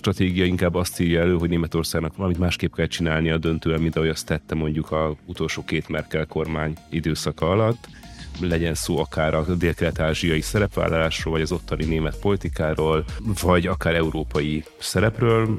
stratégia inkább azt írja elő, hogy Németországnak valamit másképp kell csinálnia döntően, mint ahogy azt tette mondjuk a utolsó két Merkel kormány időszaka alatt legyen szó akár a dél-kelet-ázsiai szerepvállalásról, vagy az ottani német politikáról, vagy akár európai szerepről.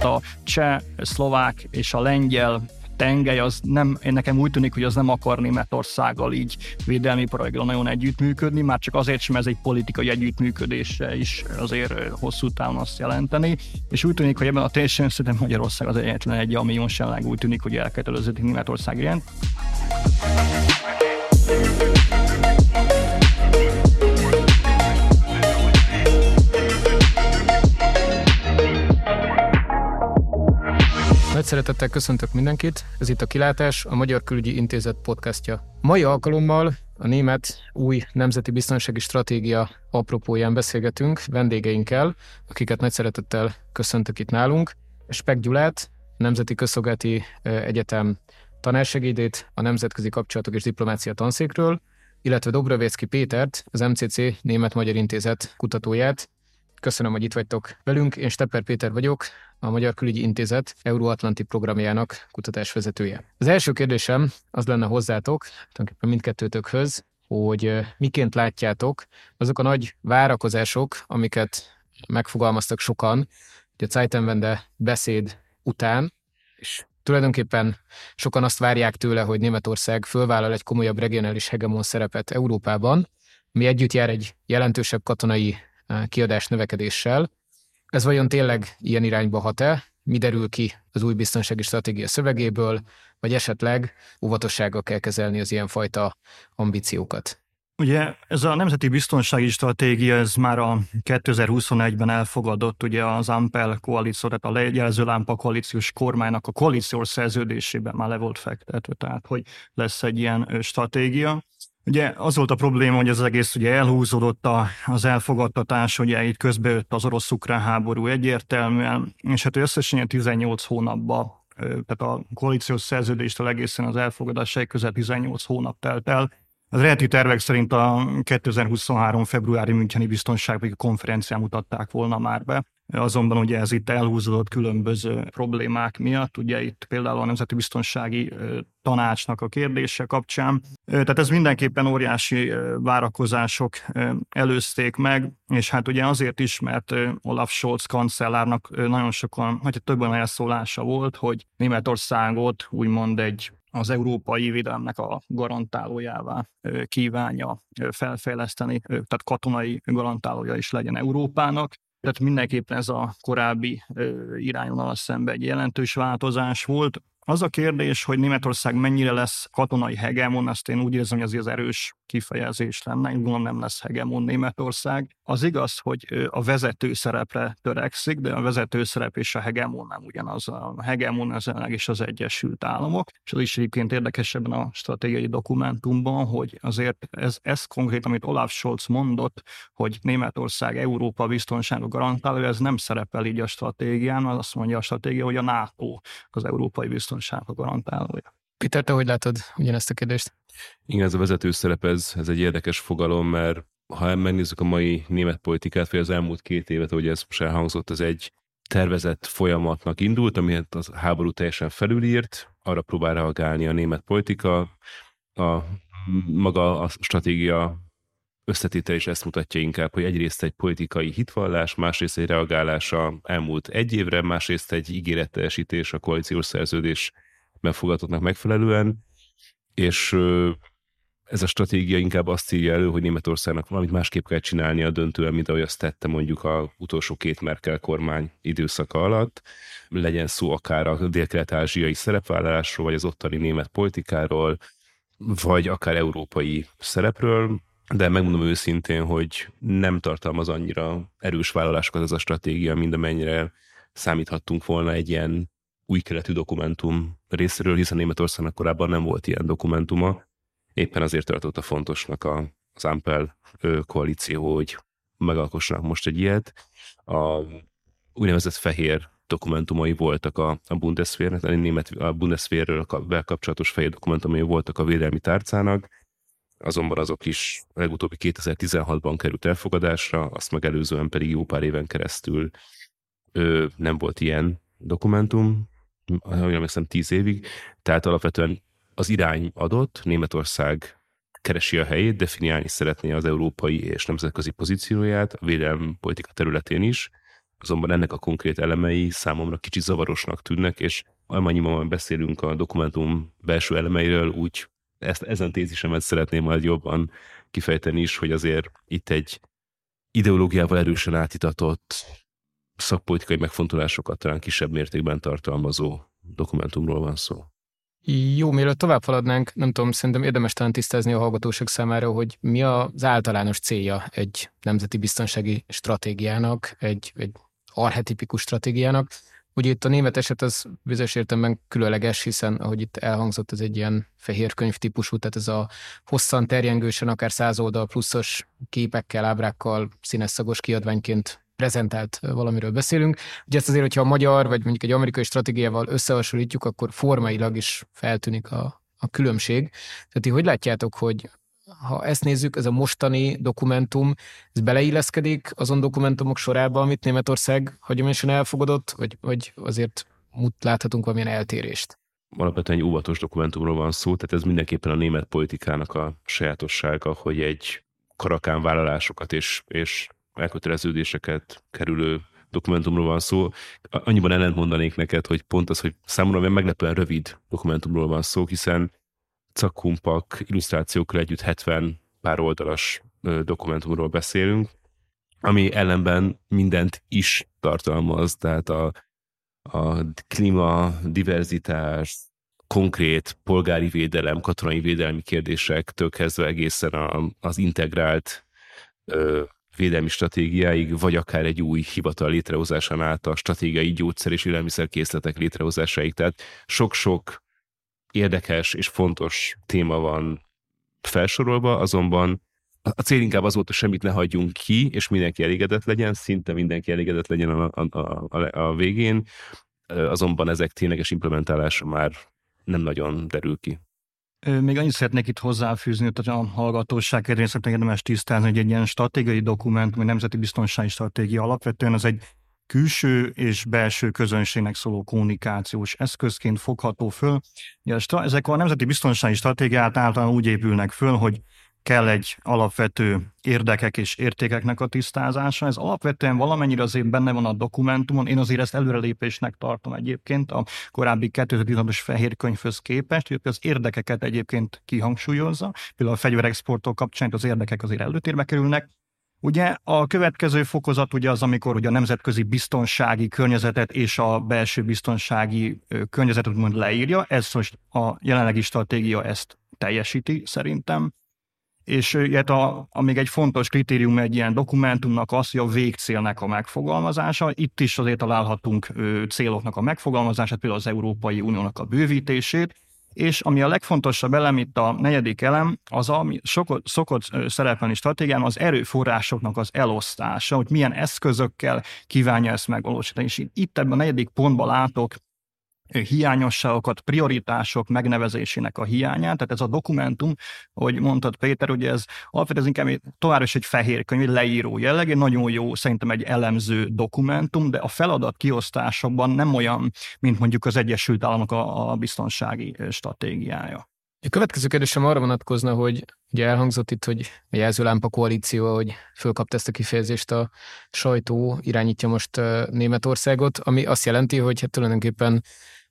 A cseh, szlovák és a lengyel tengely, az nem, én nekem úgy tűnik, hogy az nem akar Németországgal így védelmi projektben nagyon együttműködni, már csak azért sem ez egy politikai együttműködésre is azért hosszú távon azt jelenteni, és úgy tűnik, hogy ebben a térségben szerintem Magyarország az egyetlen egy, ami jelenleg úgy tűnik, hogy elköteleződik Németország iránt. Nagy szeretettel köszöntök mindenkit, ez itt a Kilátás, a Magyar Külügyi Intézet podcastja. Mai alkalommal a német új nemzeti biztonsági stratégia apropóján beszélgetünk vendégeinkkel, akiket nagy szeretettel köszöntök itt nálunk. Spek Gyulát, Nemzeti Közszolgálati Egyetem tanársegédét, a Nemzetközi Kapcsolatok és Diplomácia tanszékről, illetve Dobrovécki Pétert, az MCC Német-Magyar Intézet kutatóját. Köszönöm, hogy itt vagytok velünk. Én Stepper Péter vagyok, a Magyar Külügyi Intézet Euróatlanti programjának kutatásvezetője. Az első kérdésem az lenne hozzátok, tulajdonképpen mindkettőtökhöz, hogy miként látjátok azok a nagy várakozások, amiket megfogalmaztak sokan, hogy a Zeitenwende beszéd után, és tulajdonképpen sokan azt várják tőle, hogy Németország fölvállal egy komolyabb regionális hegemon szerepet Európában, ami együtt jár egy jelentősebb katonai kiadás növekedéssel, ez vajon tényleg ilyen irányba hat-e? Mi derül ki az új biztonsági stratégia szövegéből, vagy esetleg óvatossággal kell kezelni az ilyenfajta ambíciókat? Ugye ez a Nemzeti Biztonsági Stratégia, ez már a 2021-ben elfogadott, ugye az Ampel koalíció, tehát a lejelző lámpa koalíciós kormánynak a koalíciós szerződésében már le volt fektetve, tehát hogy lesz egy ilyen stratégia. Ugye az volt a probléma, hogy az egész ugye elhúzódott a, az elfogadtatás, ugye itt közbejött az orosz-ukrán háború egyértelműen, és hát összesen 18 hónapba, tehát a koalíciós szerződéstől egészen az elfogadásáig közel 18 hónap telt el. Az eredeti tervek szerint a 2023. februári Müncheni Biztonsági Konferencián mutatták volna már be, Azonban ugye ez itt elhúzódott különböző problémák miatt, ugye itt például a Nemzeti Biztonsági Tanácsnak a kérdése kapcsán. Tehát ez mindenképpen óriási várakozások előzték meg, és hát ugye azért is, mert Olaf Scholz kancellárnak nagyon sokan, vagy több olyan elszólása volt, hogy Németországot úgymond egy az európai védelemnek a garantálójává kívánja felfejleszteni, tehát katonai garantálója is legyen Európának. Tehát mindenképpen ez a korábbi irányvonal szemben egy jelentős változás volt. Az a kérdés, hogy Németország mennyire lesz katonai hegemon, azt én úgy érzem, hogy azért az erős kifejezés lenne, én gondolom nem lesz hegemon Németország. Az igaz, hogy a vezető szerepre törekszik, de a vezető szerep és a hegemon nem ugyanaz. A hegemon az is az Egyesült Államok, és az is egyébként érdekes ebben a stratégiai dokumentumban, hogy azért ez, ez konkrét, amit Olaf Scholz mondott, hogy Németország Európa biztonsága garantálja, ez nem szerepel így a stratégián, az azt mondja a stratégia, hogy a NATO az európai biztonsága garantálója. Péter, te hogy látod ugyanezt a kérdést? Igen, ez a vezető szerep, ez, ez egy érdekes fogalom, mert ha megnézzük a mai német politikát, vagy az elmúlt két évet, hogy ez most elhangzott, az egy tervezett folyamatnak indult, amit a háború teljesen felülírt, arra próbál reagálni a német politika, a maga a stratégia összetétel is ezt mutatja inkább, hogy egyrészt egy politikai hitvallás, másrészt egy reagálás a elmúlt egy évre, másrészt egy ígérettelesítés a koalíciós szerződés megfogadottnak megfelelően, és ez a stratégia inkább azt írja elő, hogy Németországnak valamit másképp kell csinálnia döntően, mint ahogy azt tette mondjuk a utolsó két Merkel kormány időszaka alatt. Legyen szó akár a dél-kelet-ázsiai szerepvállalásról, vagy az ottani német politikáról, vagy akár európai szerepről, de megmondom őszintén, hogy nem tartalmaz annyira erős vállalásokat ez a stratégia, mint amennyire számíthattunk volna egy ilyen új keletű dokumentum részéről, hiszen Németországnak korábban nem volt ilyen dokumentuma. Éppen azért tartotta fontosnak a, az Ampel koalíció, hogy megalkossanak most egy ilyet. A úgynevezett fehér dokumentumai voltak a, a Bundeswehrnek, a német a Bundeswehrről kapcsolatos fehér dokumentumai voltak a védelmi tárcának, azonban azok is legutóbbi 2016-ban került elfogadásra, azt megelőzően pedig jó pár éven keresztül ö, nem volt ilyen dokumentum, olyan emlékszem tíz évig, tehát alapvetően az irány adott, Németország keresi a helyét, definiálni szeretné az európai és nemzetközi pozícióját, a védelmi politika területén is, azonban ennek a konkrét elemei számomra kicsit zavarosnak tűnnek, és amennyiben beszélünk a dokumentum belső elemeiről, úgy ezt, ezen tézisemet szeretném majd jobban kifejteni is, hogy azért itt egy ideológiával erősen átitatott szakpolitikai megfontolásokat talán kisebb mértékben tartalmazó dokumentumról van szó. Jó, mielőtt tovább haladnánk, nem tudom, szerintem érdemes talán tisztázni a hallgatóság számára, hogy mi az általános célja egy nemzeti biztonsági stratégiának, egy, egy archetipikus stratégiának. Ugye itt a német eset az bizonyos értelemben különleges, hiszen ahogy itt elhangzott, ez egy ilyen fehér könyv típusú, tehát ez a hosszan terjengősen, akár száz oldal pluszos képekkel, ábrákkal, színes szagos kiadványként prezentált valamiről beszélünk. Ugye ezt azért, hogyha a magyar vagy mondjuk egy amerikai stratégiával összehasonlítjuk, akkor formailag is feltűnik a, a különbség. Tehát ti hogy látjátok, hogy ha ezt nézzük, ez a mostani dokumentum, ez beleilleszkedik azon dokumentumok sorába, amit Németország hagyományosan elfogadott, vagy, vagy azért láthatunk valamilyen eltérést? Alapvetően egy óvatos dokumentumról van szó, tehát ez mindenképpen a német politikának a sajátossága, hogy egy karakán vállalásokat és, és elköteleződéseket kerülő dokumentumról van szó. Annyiban ellent mondanék neked, hogy pont az, hogy számomra meglepően rövid dokumentumról van szó, hiszen cakkumpak illusztrációkkal együtt 70 pár oldalas dokumentumról beszélünk, ami ellenben mindent is tartalmaz, tehát a, a klíma, diverzitás, konkrét polgári védelem, katonai védelmi kérdésektől kezdve egészen a, az integrált ö, védelmi stratégiáig, vagy akár egy új hivatal létrehozásán át a stratégiai gyógyszer és élelmiszerkészletek létrehozásáig. Tehát sok-sok érdekes és fontos téma van felsorolva, azonban a cél inkább az volt, hogy semmit ne hagyjunk ki, és mindenki elégedett legyen, szinte mindenki elégedett legyen a, a, a, a végén, azonban ezek tényleges implementálása már nem nagyon derül ki. Még annyit szeretnék itt hozzáfűzni, hogy a hallgatóság kedvéért érdemes tisztázni, hogy egy ilyen stratégiai dokumentum, egy nemzeti biztonsági stratégia alapvetően az egy külső és belső közönségnek szóló kommunikációs eszközként fogható föl. Ezek a nemzeti biztonsági stratégiát általán úgy épülnek föl, hogy kell egy alapvető érdekek és értékeknek a tisztázása. Ez alapvetően valamennyire azért benne van a dokumentumon. Én azért ezt előrelépésnek tartom egyébként a korábbi 2016-os fehér könyvhöz képest, hogy az érdekeket egyébként kihangsúlyozza. Például a fegyverexportok kapcsán az érdekek azért előtérbe kerülnek. Ugye a következő fokozat ugye az, amikor ugye a nemzetközi biztonsági környezetet és a belső biztonsági környezetet mond leírja. Ez most a jelenlegi stratégia ezt teljesíti szerintem és ilyet a, a, még egy fontos kritérium egy ilyen dokumentumnak az, hogy a végcélnek a megfogalmazása. Itt is azért találhatunk céloknak a megfogalmazását, például az Európai Uniónak a bővítését, és ami a legfontosabb elem, itt a negyedik elem, az, ami szokott, szokott szerepelni stratégián, az erőforrásoknak az elosztása, hogy milyen eszközökkel kívánja ezt megvalósítani. És itt ebben a negyedik pontban látok hiányosságokat, prioritások megnevezésének a hiányát. Tehát ez a dokumentum, ahogy mondtad Péter, ugye ez alapvetően inkább tovább is egy fehér könyv, leíró jelleg, egy nagyon jó, szerintem egy elemző dokumentum, de a feladat kiosztásokban nem olyan, mint mondjuk az Egyesült Államok a, a biztonsági stratégiája. A következő kérdésem arra vonatkozna, hogy ugye elhangzott itt, hogy a jelzőlámpa koalíció, hogy fölkapta ezt a kifejezést a sajtó, irányítja most Németországot, ami azt jelenti, hogy hát tulajdonképpen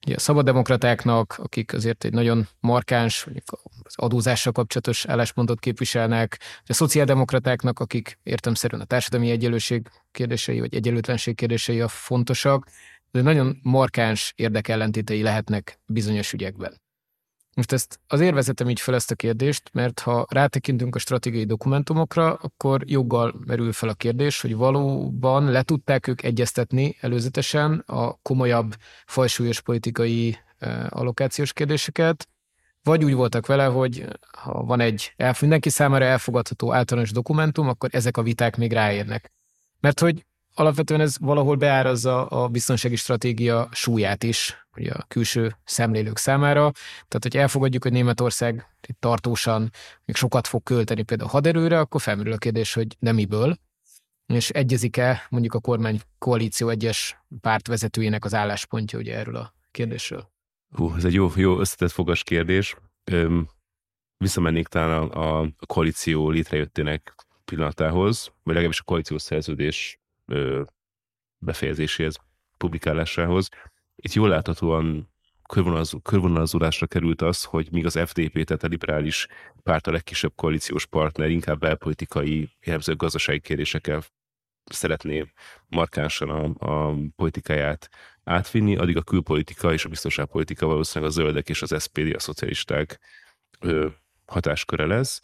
Ugye a szabaddemokratáknak, akik azért egy nagyon markáns, az adózással kapcsolatos álláspontot képviselnek, a szociáldemokratáknak, akik értemszerűen a társadalmi egyenlőség kérdései, vagy egyenlőtlenség kérdései a fontosak, de nagyon markáns érdekellentétei lehetnek bizonyos ügyekben. Most ezt azért vezetem így fel ezt a kérdést, mert ha rátekintünk a stratégiai dokumentumokra, akkor joggal merül fel a kérdés, hogy valóban le tudták ők egyeztetni előzetesen a komolyabb fajsúlyos politikai eh, allokációs kérdéseket, vagy úgy voltak vele, hogy ha van egy mindenki számára elfogadható általános dokumentum, akkor ezek a viták még ráérnek. Mert hogy alapvetően ez valahol beárazza a biztonsági stratégia súlyát is, ugye a külső szemlélők számára. Tehát, hogy elfogadjuk, hogy Németország tartósan még sokat fog költeni például haderőre, akkor felmerül a kérdés, hogy nem miből, és egyezik-e mondjuk a kormány koalíció egyes pártvezetőjének az álláspontja ugye erről a kérdésről? Hú, ez egy jó, jó összetett fogas kérdés. Öm, visszamennék talán a, a koalíció létrejöttének pillanatához, vagy legalábbis a koalíciós szerződés ö, befejezéséhez, publikálásához. Itt jól láthatóan körvonalazódásra került az, hogy míg az FDP, tehát a liberális párt a legkisebb koalíciós partner, inkább belpolitikai, jellemző gazdasági kérdésekkel szeretné markánsan a, a politikáját átvinni, addig a külpolitika és a biztonságpolitika valószínűleg a zöldek és az SPD, a szocialisták ö, hatásköre lesz.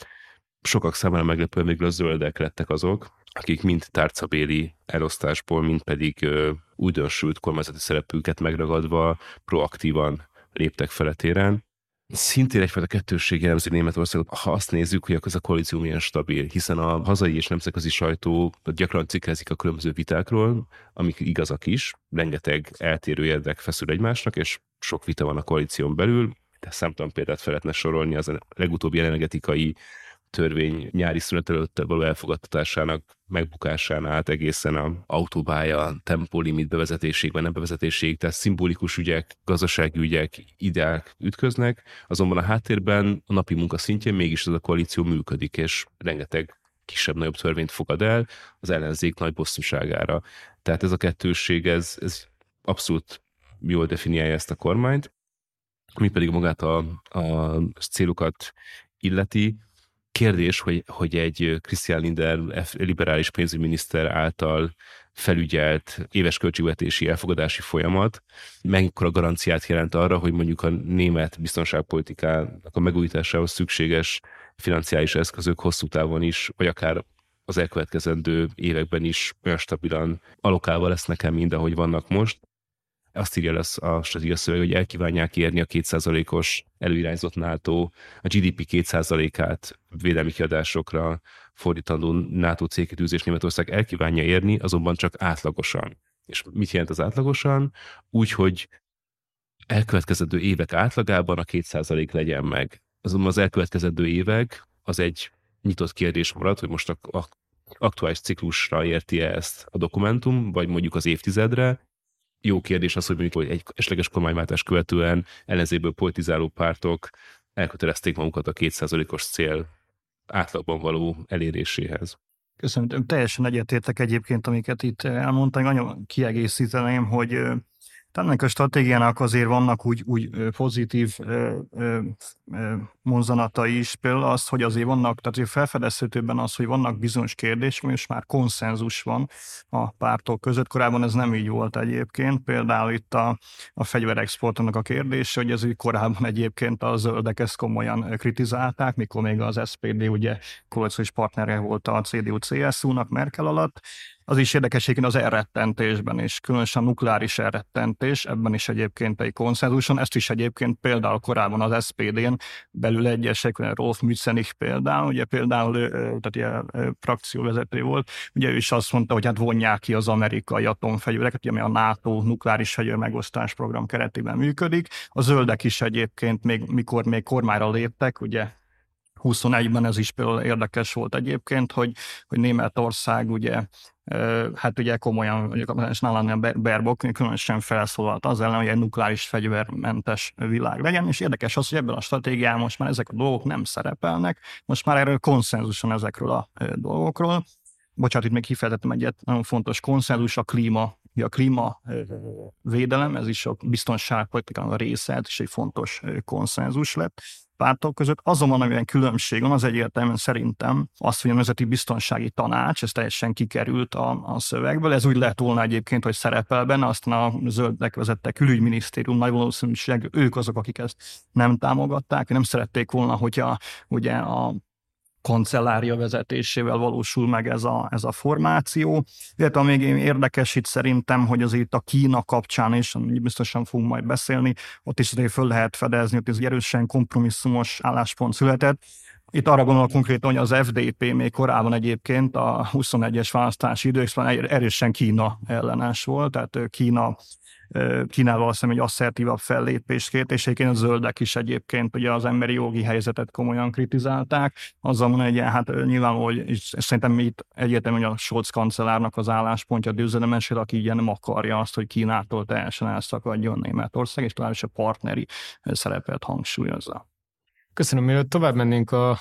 Sokak számára meglepően még a zöldek lettek azok, akik mind tárcabéli elosztásból, mind pedig újdonsült kormányzati szerepüket megragadva proaktívan léptek feletéren. Szintén egyfajta kettősség jellemzi Németországot, ha azt nézzük, hogy ez a koalíció milyen stabil, hiszen a hazai és nemzetközi sajtó gyakran cikkezik a különböző vitákról, amik igazak is, rengeteg eltérő érdek feszül egymásnak, és sok vita van a koalíción belül, de számtalan példát fel sorolni az a legutóbbi energetikai törvény nyári szünet előtt való elfogadtatásának megbukásán át egészen a autóbája tempólimit bevezetéséig, vagy nem bevezetéséig, tehát szimbolikus ügyek, gazdasági ügyek, ideák ütköznek, azonban a háttérben a napi munka szintjén mégis ez a koalíció működik, és rengeteg kisebb-nagyobb törvényt fogad el az ellenzék nagy bosszúságára. Tehát ez a kettősség, ez, ez abszolút jól definiálja ezt a kormányt, mi pedig magát a, a célokat illeti, Kérdés, hogy, hogy egy Christian Linder liberális pénzügyminiszter által felügyelt éves költségvetési elfogadási folyamat mekkora garanciát jelent arra, hogy mondjuk a német biztonságpolitikának a megújításához szükséges financiális eszközök hosszú távon is, vagy akár az elkövetkezendő években is olyan stabilan alokálva lesznek el, mind ahogy vannak most azt írja lesz a stratégia szöveg, hogy elkívánják érni a 2%-os előirányzott NATO, a GDP 2%-át védelmi kiadásokra fordítandó NATO célkitűzés Németország elkívánja érni, azonban csak átlagosan. És mit jelent az átlagosan? Úgy, hogy elkövetkezendő évek átlagában a 2% legyen meg. Azonban az elkövetkezendő évek az egy nyitott kérdés marad, hogy most a, a aktuális ciklusra érti-e ezt a dokumentum, vagy mondjuk az évtizedre, jó kérdés az, hogy mondjuk egy esetleges kormányváltás követően ellenzéből politizáló pártok elkötelezték magukat a kétszázalékos cél átlagban való eléréséhez. Köszönöm. Teljesen egyetértek egyébként, amiket itt elmondtam. Nagyon kiegészíteném, hogy ennek a stratégiának azért vannak úgy, úgy pozitív ö, ö, ö, monzanatai is, például az, hogy azért vannak, tehát felfedezhetőben az, hogy vannak bizonyos kérdések, és már konszenzus van a pártok között. Korábban ez nem így volt egyébként. Például itt a, a fegyverexportnak a kérdése, hogy ez korábban egyébként a zöldek ezt komolyan kritizálták, mikor még az SPD ugye koalíciós partnere volt a CDU-CSU-nak Merkel alatt, az is érdekes az elrettentésben, és különösen a nukleáris elrettentés, ebben is egyébként egy konszenzuson, ezt is egyébként például korábban az SPD-n belül egyesek, Rolf Mützenich például, ugye például, tehát ilyen frakcióvezető volt, ugye ő is azt mondta, hogy hát vonják ki az amerikai atomfegyvereket, ami a NATO nukleáris fegyver megosztás program keretében működik. A zöldek is egyébként még, mikor még kormányra léptek, ugye 21-ben ez is például érdekes volt egyébként, hogy, hogy Németország ugye hát ugye komolyan, mondjuk nálam a Berbok különösen felszólalt az ellen, hogy egy nukleáris fegyvermentes világ legyen, és érdekes az, hogy ebben a stratégiában most már ezek a dolgok nem szerepelnek, most már erről konszenzuson ezekről a dolgokról. Bocsánat, itt még kifejtettem egyet, nagyon fontos konszenzus a klíma. A klíma védelem, ez is a biztonságpolitikának a része, és egy fontos konszenzus lett pártok között. Azonban, amilyen különbség van, az egyértelműen szerintem az, hogy a Nemzeti Biztonsági Tanács, ez teljesen kikerült a, a szövegből. Ez úgy lehet volna egyébként, hogy szerepel benne, aztán a zöldek vezette külügyminisztérium nagy valószínűség, ők azok, akik ezt nem támogatták, nem szerették volna, hogyha ugye a kancellária vezetésével valósul meg ez a, ez a formáció. Illetve még érdekes itt szerintem, hogy azért a Kína kapcsán is, biztosan fogunk majd beszélni, ott is azért föl lehet fedezni, hogy ez erősen kompromisszumos álláspont született. Itt arra gondolok konkrétan, hogy az FDP még korábban egyébként a 21-es választási időszakban erősen Kína ellenes volt, tehát Kína Kínával azt hiszem egy asszertívabb fellépést kért, és egyébként a zöldek is egyébként ugye az emberi jogi helyzetet komolyan kritizálták. Azzal mondani, hogy hát nyilván, hogy szerintem itt egyértelmű, hogy a Scholz kancellárnak az álláspontja győzelemesére, aki ugye nem akarja azt, hogy Kínától teljesen elszakadjon Németország, és talán is a partneri szerepet hangsúlyozza. Köszönöm, mielőtt tovább mennénk a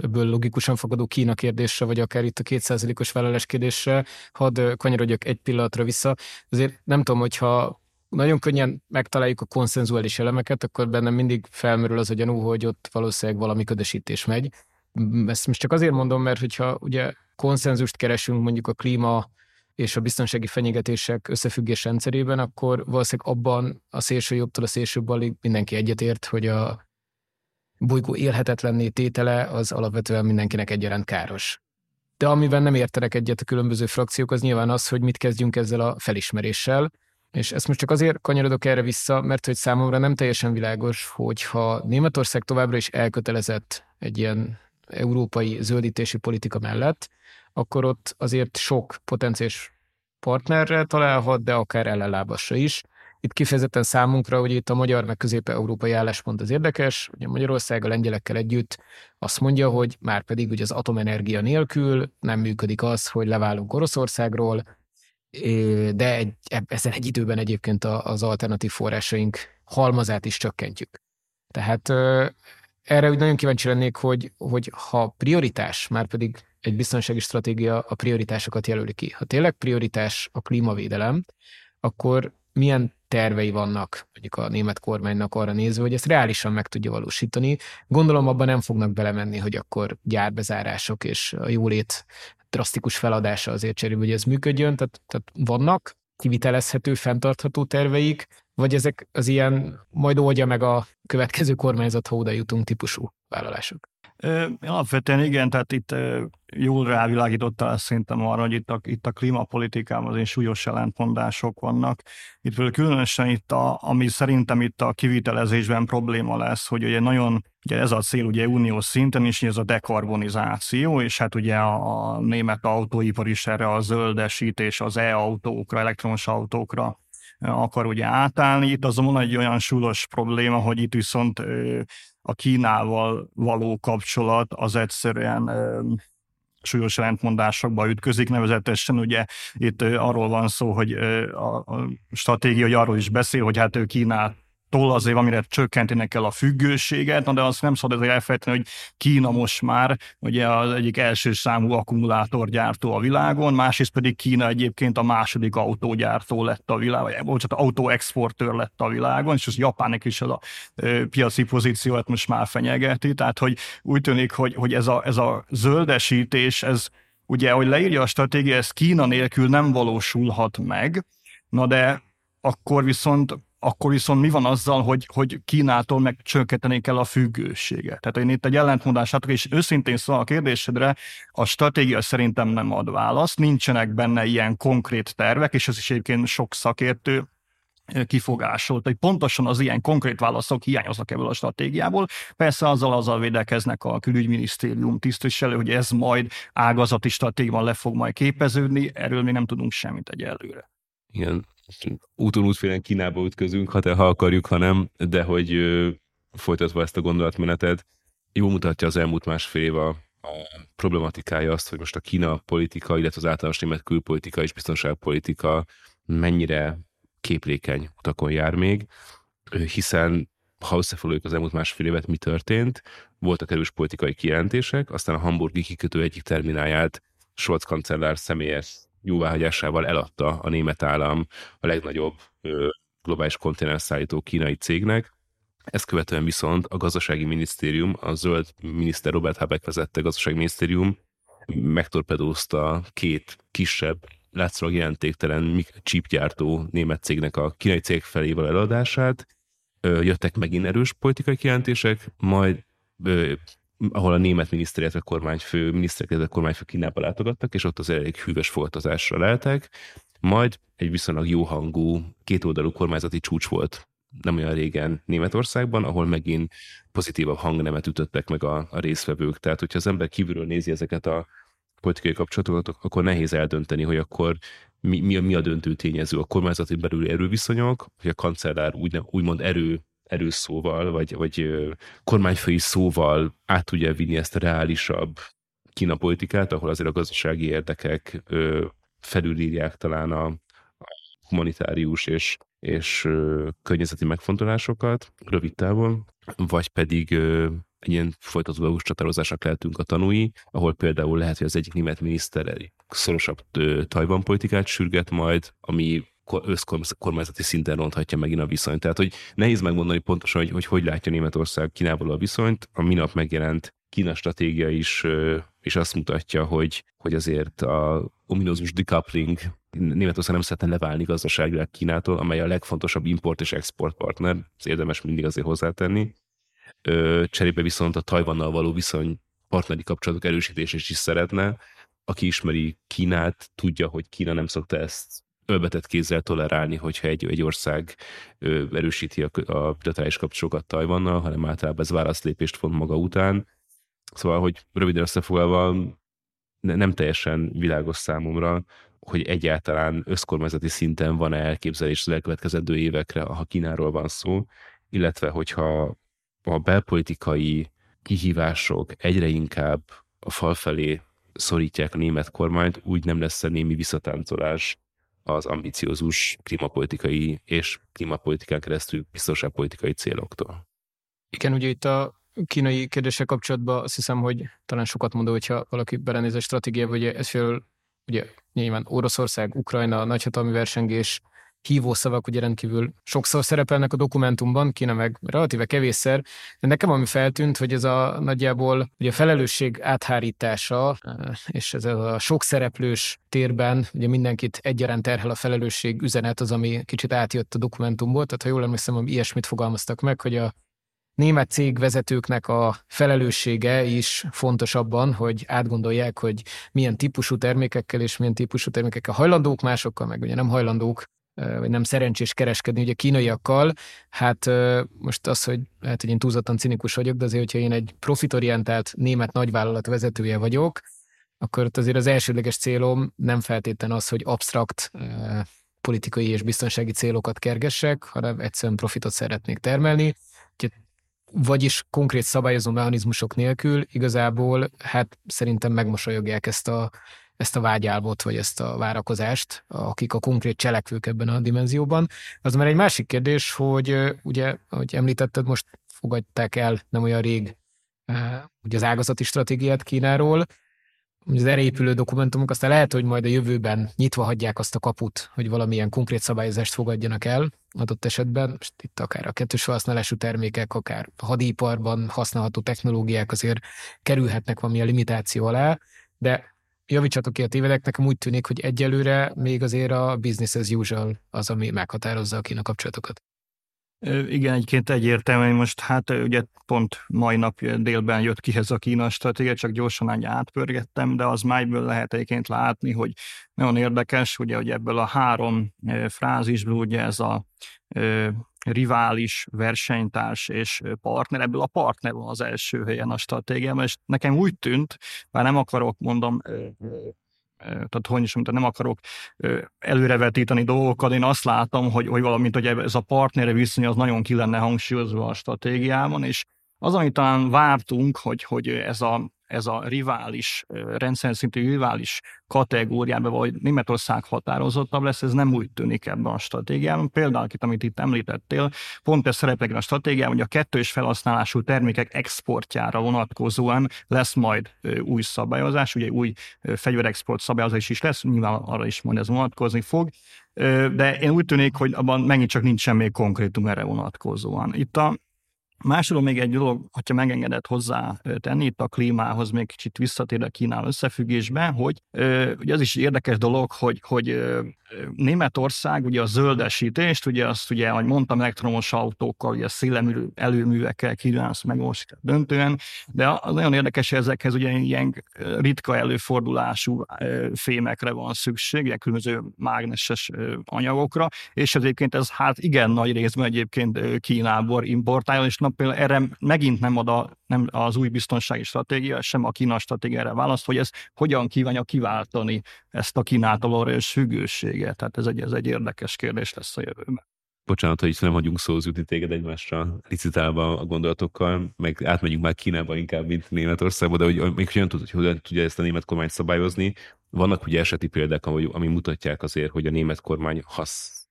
ebből logikusan fogadó Kína kérdésre, vagy akár itt a kétszázalékos vállalás kérdésre, hadd kanyarodjak egy pillanatra vissza. Azért nem tudom, hogyha nagyon könnyen megtaláljuk a konszenzuális elemeket, akkor bennem mindig felmerül az a gyanú, hogy ott valószínűleg valami ködösítés megy. Ezt most csak azért mondom, mert hogyha ugye konszenzust keresünk mondjuk a klíma és a biztonsági fenyegetések összefüggés rendszerében, akkor valószínűleg abban a szélső jobbtól a szélső balig mindenki egyetért, hogy a bolygó élhetetlenné tétele az alapvetően mindenkinek egyaránt káros. De amivel nem értenek egyet a különböző frakciók, az nyilván az, hogy mit kezdjünk ezzel a felismeréssel, és ezt most csak azért kanyarodok erre vissza, mert hogy számomra nem teljesen világos, hogyha Németország továbbra is elkötelezett egy ilyen európai zöldítési politika mellett, akkor ott azért sok potenciális partnerre találhat, de akár ellenlábasra is. Itt kifejezetten számunkra, hogy itt a magyar meg közép-európai álláspont az érdekes, ugye Magyarország a lengyelekkel együtt azt mondja, hogy már pedig ugye az atomenergia nélkül nem működik az, hogy leválunk Oroszországról, de egy, ezen egy időben egyébként az alternatív forrásaink halmazát is csökkentjük. Tehát erre úgy nagyon kíváncsi lennék, hogy, hogy ha prioritás, már pedig egy biztonsági stratégia a prioritásokat jelöli ki. Ha tényleg prioritás a klímavédelem, akkor milyen tervei vannak mondjuk a német kormánynak arra nézve, hogy ezt reálisan meg tudja valósítani. Gondolom abban nem fognak belemenni, hogy akkor gyárbezárások és a jólét drasztikus feladása azért cserébe, hogy ez működjön, tehát, tehát vannak kivitelezhető, fenntartható terveik, vagy ezek az ilyen majd oldja meg a következő kormányzat, ha oda jutunk típusú vállalások? Alapvetően igen, tehát itt jól rávilágítottál szerintem arra, hogy itt a, itt a klímapolitikában azért súlyos ellentmondások vannak. Itt különösen itt, a, ami szerintem itt a kivitelezésben probléma lesz, hogy ugye nagyon, ugye ez a cél ugye uniós szinten is, ez a dekarbonizáció, és hát ugye a, a német autóipar is erre a zöldesítés, az e-autókra, elektromos autókra akar ugye átállni. Itt azonban egy olyan súlyos probléma, hogy itt viszont a Kínával való kapcsolat az egyszerűen súlyos rendmondásokba ütközik, nevezetesen ugye itt arról van szó, hogy a stratégia hogy arról is beszél, hogy hát ő Kínát tól azért, amire csökkentenek kell a függőséget, na de azt nem szabad ezért elfelejteni, hogy Kína most már ugye az egyik első számú akkumulátorgyártó a világon, másrészt pedig Kína egyébként a második autógyártó lett a világon, vagy bocsánat, autóexportőr lett a világon, és az Japánnak is az a piaci pozíciót most már fenyegeti, tehát hogy úgy tűnik, hogy, hogy ez, a, ez a zöldesítés, ez ugye, hogy leírja a stratégia, ez Kína nélkül nem valósulhat meg, na de akkor viszont akkor viszont mi van azzal, hogy, hogy Kínától meg csökkenteni kell a függőséget? Tehát én itt egy ellentmondás látok, és őszintén szóval a kérdésedre a stratégia szerintem nem ad választ, nincsenek benne ilyen konkrét tervek, és ez is egyébként sok szakértő kifogásolt, hogy pontosan az ilyen konkrét válaszok hiányoznak ebből a stratégiából. Persze azzal azzal védekeznek a külügyminisztérium tisztviselő, hogy ez majd ágazati stratégiában le fog majd képeződni, erről mi nem tudunk semmit egyelőre. Igen, úton útfélen Kínába ütközünk, ha te ha akarjuk, ha nem, de hogy folytatva ezt a gondolatmenetet, jó mutatja az elmúlt másfél év a, a problematikája azt, hogy most a Kína politika, illetve az általános német külpolitika és biztonságpolitika mennyire képlékeny utakon jár még, hiszen ha összefoglaljuk az elmúlt másfél évet, mi történt, voltak erős politikai kijelentések, aztán a hamburgi kikötő egyik termináját Scholz kancellár személyes jóváhagyásával eladta a német állam a legnagyobb globális konténerszállító kínai cégnek. Ezt követően viszont a gazdasági minisztérium, a zöld miniszter Robert Habeck vezette gazdasági minisztérium megtorpedózta két kisebb, látszólag jelentéktelen csípgyártó német cégnek a kínai cég felével eladását. Jöttek megint erős politikai kijelentések, majd ahol a német miniszter, illetve kormányfő, miniszterek, illetve kormányfő Kínába látogattak, és ott az elég hűvös foltozásra leltek, majd egy viszonylag jó hangú, kétoldalú kormányzati csúcs volt nem olyan régen Németországban, ahol megint pozitívabb hangnemet ütöttek meg a, a részvevők. Tehát, hogyha az ember kívülről nézi ezeket a politikai kapcsolatokat, akkor nehéz eldönteni, hogy akkor mi, mi, a, mi a döntő tényező, a kormányzati belüli erőviszonyok, hogy a kancellár úgy, úgymond erő, erőszóval, vagy, vagy kormányfői szóval át tudja vinni ezt a reálisabb Kína politikát, ahol azért a gazdasági érdekek felülírják talán a, humanitárius és, és környezeti megfontolásokat rövid távon, vagy pedig egy ilyen folytatódós csatározásnak lehetünk a tanúi, ahol például lehet, hogy az egyik német miniszter szorosabb Tajvan politikát sürget majd, ami összkormányzati szinten ronthatja megint a viszonyt. Tehát, hogy nehéz megmondani pontosan, hogy hogy, hogy látja Németország Kínával a viszonyt. A minap megjelent Kína stratégia is, és azt mutatja, hogy, hogy azért a ominózus decoupling Németország nem szeretne leválni gazdaságilag Kínától, amely a legfontosabb import és export partner, ez érdemes mindig azért hozzátenni. Cserébe viszont a Tajvannal való viszony partneri kapcsolatok erősítését is szeretne. Aki ismeri Kínát, tudja, hogy Kína nem szokta ezt ölbetett kézzel tolerálni, hogyha egy, egy ország erősíti a, a bilaterális kapcsolatokat Tajvannal, hanem általában ez válaszlépést font maga után. Szóval, hogy röviden összefoglalva ne, nem teljesen világos számomra, hogy egyáltalán összkormányzati szinten van-e elképzelés az elkövetkezendő évekre, ha Kínáról van szó, illetve hogyha a belpolitikai kihívások egyre inkább a fal felé szorítják a német kormányt, úgy nem lesz a némi visszatáncolás az ambiciózus klímapolitikai és klímapolitikán keresztül biztonságpolitikai céloktól. Igen, ugye itt a kínai kérdéssel kapcsolatban azt hiszem, hogy talán sokat mondó, hogyha valaki belenéz a stratégiába, hogy ez fél, ugye nyilván Oroszország, Ukrajna, nagyhatalmi versengés, hívószavak ugye rendkívül sokszor szerepelnek a dokumentumban, Kína meg relatíve kevésszer, de nekem ami feltűnt, hogy ez a nagyjából ugye a felelősség áthárítása, eh, és ez a sok szereplős térben ugye mindenkit egyaránt terhel a felelősség üzenet az, ami kicsit átjött a dokumentumból, tehát ha jól emlékszem, hogy ilyesmit fogalmaztak meg, hogy a német cégvezetőknek a felelőssége is fontos abban, hogy átgondolják, hogy milyen típusú termékekkel és milyen típusú termékekkel hajlandók, másokkal meg ugye nem hajlandók vagy nem szerencsés kereskedni ugye kínaiakkal, hát most az, hogy lehet, hogy én túlzottan cinikus vagyok, de azért, hogyha én egy profitorientált német nagyvállalat vezetője vagyok, akkor ott azért az elsődleges célom nem feltétlen az, hogy absztrakt politikai és biztonsági célokat kergessek, hanem egyszerűen profitot szeretnék termelni. Vagyis konkrét szabályozó mechanizmusok nélkül igazából hát szerintem megmosolyogják ezt a ezt a vágyálmot, vagy ezt a várakozást, akik a konkrét cselekvők ebben a dimenzióban. Az már egy másik kérdés, hogy ugye, ahogy említetted, most fogadták el nem olyan rég ugye az ágazati stratégiát Kínáról, az erre dokumentumok, aztán lehet, hogy majd a jövőben nyitva hagyják azt a kaput, hogy valamilyen konkrét szabályozást fogadjanak el adott esetben. Most itt akár a kettős felhasználású termékek, akár a hadiparban használható technológiák azért kerülhetnek valamilyen limitáció alá, de javítsatok ki a tévedek, nekem úgy tűnik, hogy egyelőre még azért a business as usual az, ami meghatározza a kína kapcsolatokat. Igen, egyébként egyértelműen most hát ugye pont mai nap délben jött ki ez a Kína stratégia, csak gyorsan annyi átpörgettem, de az májből lehet egyébként látni, hogy nagyon érdekes, ugye, hogy ebből a három frázisból ugye ez a rivális, versenytárs és partner, ebből a partner van az első helyen a stratégiában, és nekem úgy tűnt, már nem akarok mondom tehát hogy is nem akarok előrevetíteni dolgokat, én azt látom, hogy, hogy valamint, hogy ez a partnere viszony az nagyon ki lenne hangsúlyozva a stratégiában, és az, amit talán vártunk, hogy, hogy ez a ez a rivális, rendszer szintű rivális kategóriában, vagy Németország határozottabb lesz, ez nem úgy tűnik ebben a stratégiában. Például, amit itt említettél, pont ez szerepel a stratégiában, hogy a kettős felhasználású termékek exportjára vonatkozóan lesz majd új szabályozás, ugye új fegyverexport szabályozás is lesz, nyilván arra is majd ez vonatkozni fog, de én úgy tűnik, hogy abban megint csak nincs semmi konkrétum erre vonatkozóan. Itt a Másolom még egy dolog, hogyha megengedett hozzá tenni, itt a klímához még kicsit visszatér a Kínál összefüggésben, hogy ugye az is érdekes dolog, hogy, hogy Németország ugye a zöldesítést, ugye azt ugye, ahogy mondtam, elektromos autókkal, ugye szélemű előművekkel kíván azt döntően, de az nagyon érdekes, hogy ezekhez ugye ilyen ritka előfordulású fémekre van szükség, ilyen különböző mágneses anyagokra, és egyébként ez hát igen nagy részben egyébként Kínából importálja, és nap például erre megint nem ad a, nem az új biztonsági stratégia, sem a Kína stratégiára választ, hogy ez hogyan kívánja kiváltani ezt a Kínától és függőséget. Tehát ez egy, ez egy érdekes kérdés lesz a jövőben. Bocsánat, hogy nem hagyunk szóhoz jutni téged egymásra licitálva a gondolatokkal, meg átmegyünk már Kínába inkább, mint Németországba, de hogy még hogyan tudod, hogy hogyan tudja ezt a német kormány szabályozni. Vannak ugye eseti példák, ami mutatják azért, hogy a német kormány hasz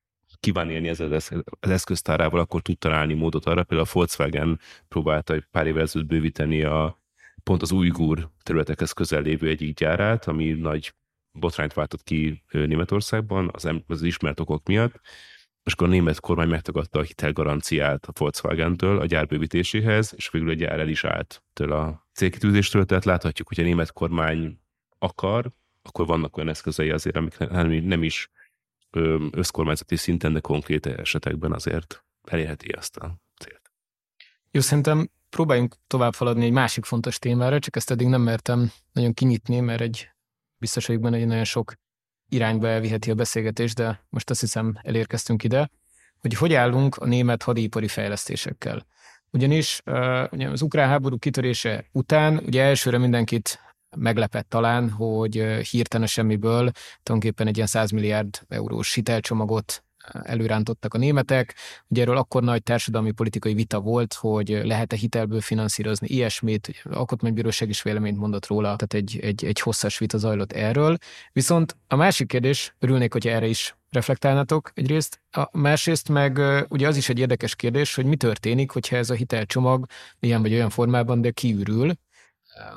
kíván élni ezzel az eszköztárával, akkor tud találni módot arra. Például a Volkswagen próbálta egy pár évvel ezelőtt bővíteni a pont az újgúr területekhez közel lévő egyik gyárát, ami nagy botrányt váltott ki Németországban az, az ismert okok miatt, és akkor a német kormány megtagadta a hitelgaranciát a Volkswagen-től a gyár bővítéséhez, és végül a gyár el is állt től a célkitűzéstől, tehát láthatjuk, hogy a német kormány akar, akkor vannak olyan eszközei azért, amik nem, nem is összkormányzati szinten, de konkrét esetekben azért elérheti ezt a célt. Jó, szerintem próbáljunk tovább haladni egy másik fontos témára, csak ezt eddig nem mertem nagyon kinyitni, mert egy biztos vagyok benne, hogy nagyon sok irányba elviheti a beszélgetés, de most azt hiszem elérkeztünk ide, hogy hogy állunk a német hadipari fejlesztésekkel. Ugyanis az ukrán háború kitörése után ugye elsőre mindenkit meglepett talán, hogy hirtelen semmiből tulajdonképpen egy ilyen 100 milliárd eurós hitelcsomagot előrántottak a németek. Ugye erről akkor nagy társadalmi politikai vita volt, hogy lehet-e hitelből finanszírozni ilyesmit, alkotmánybíróság is véleményt mondott róla, tehát egy, egy, egy hosszas vita zajlott erről. Viszont a másik kérdés, örülnék, hogy erre is reflektálnátok egyrészt, a másrészt meg ugye az is egy érdekes kérdés, hogy mi történik, hogyha ez a hitelcsomag ilyen vagy olyan formában, de kiürül,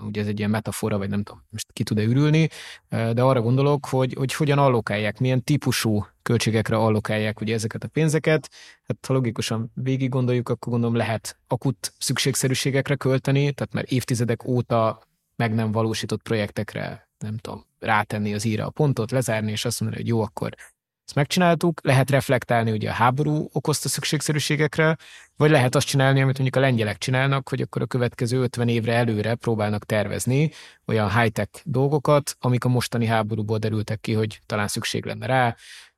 ugye ez egy ilyen metafora, vagy nem tudom, most ki tud-e ürülni, de arra gondolok, hogy, hogy hogyan allokálják, milyen típusú költségekre allokálják ugye ezeket a pénzeket. Hát ha logikusan végig gondoljuk, akkor gondolom lehet akut szükségszerűségekre költeni, tehát mert évtizedek óta meg nem valósított projektekre, nem tudom, rátenni az íra a pontot, lezárni, és azt mondani, hogy jó, akkor ezt megcsináltuk, lehet reflektálni ugye a háború okozta szükségszerűségekre, vagy lehet azt csinálni, amit mondjuk a lengyelek csinálnak, hogy akkor a következő 50 évre előre próbálnak tervezni olyan high-tech dolgokat, amik a mostani háborúból derültek ki, hogy talán szükség lenne rá,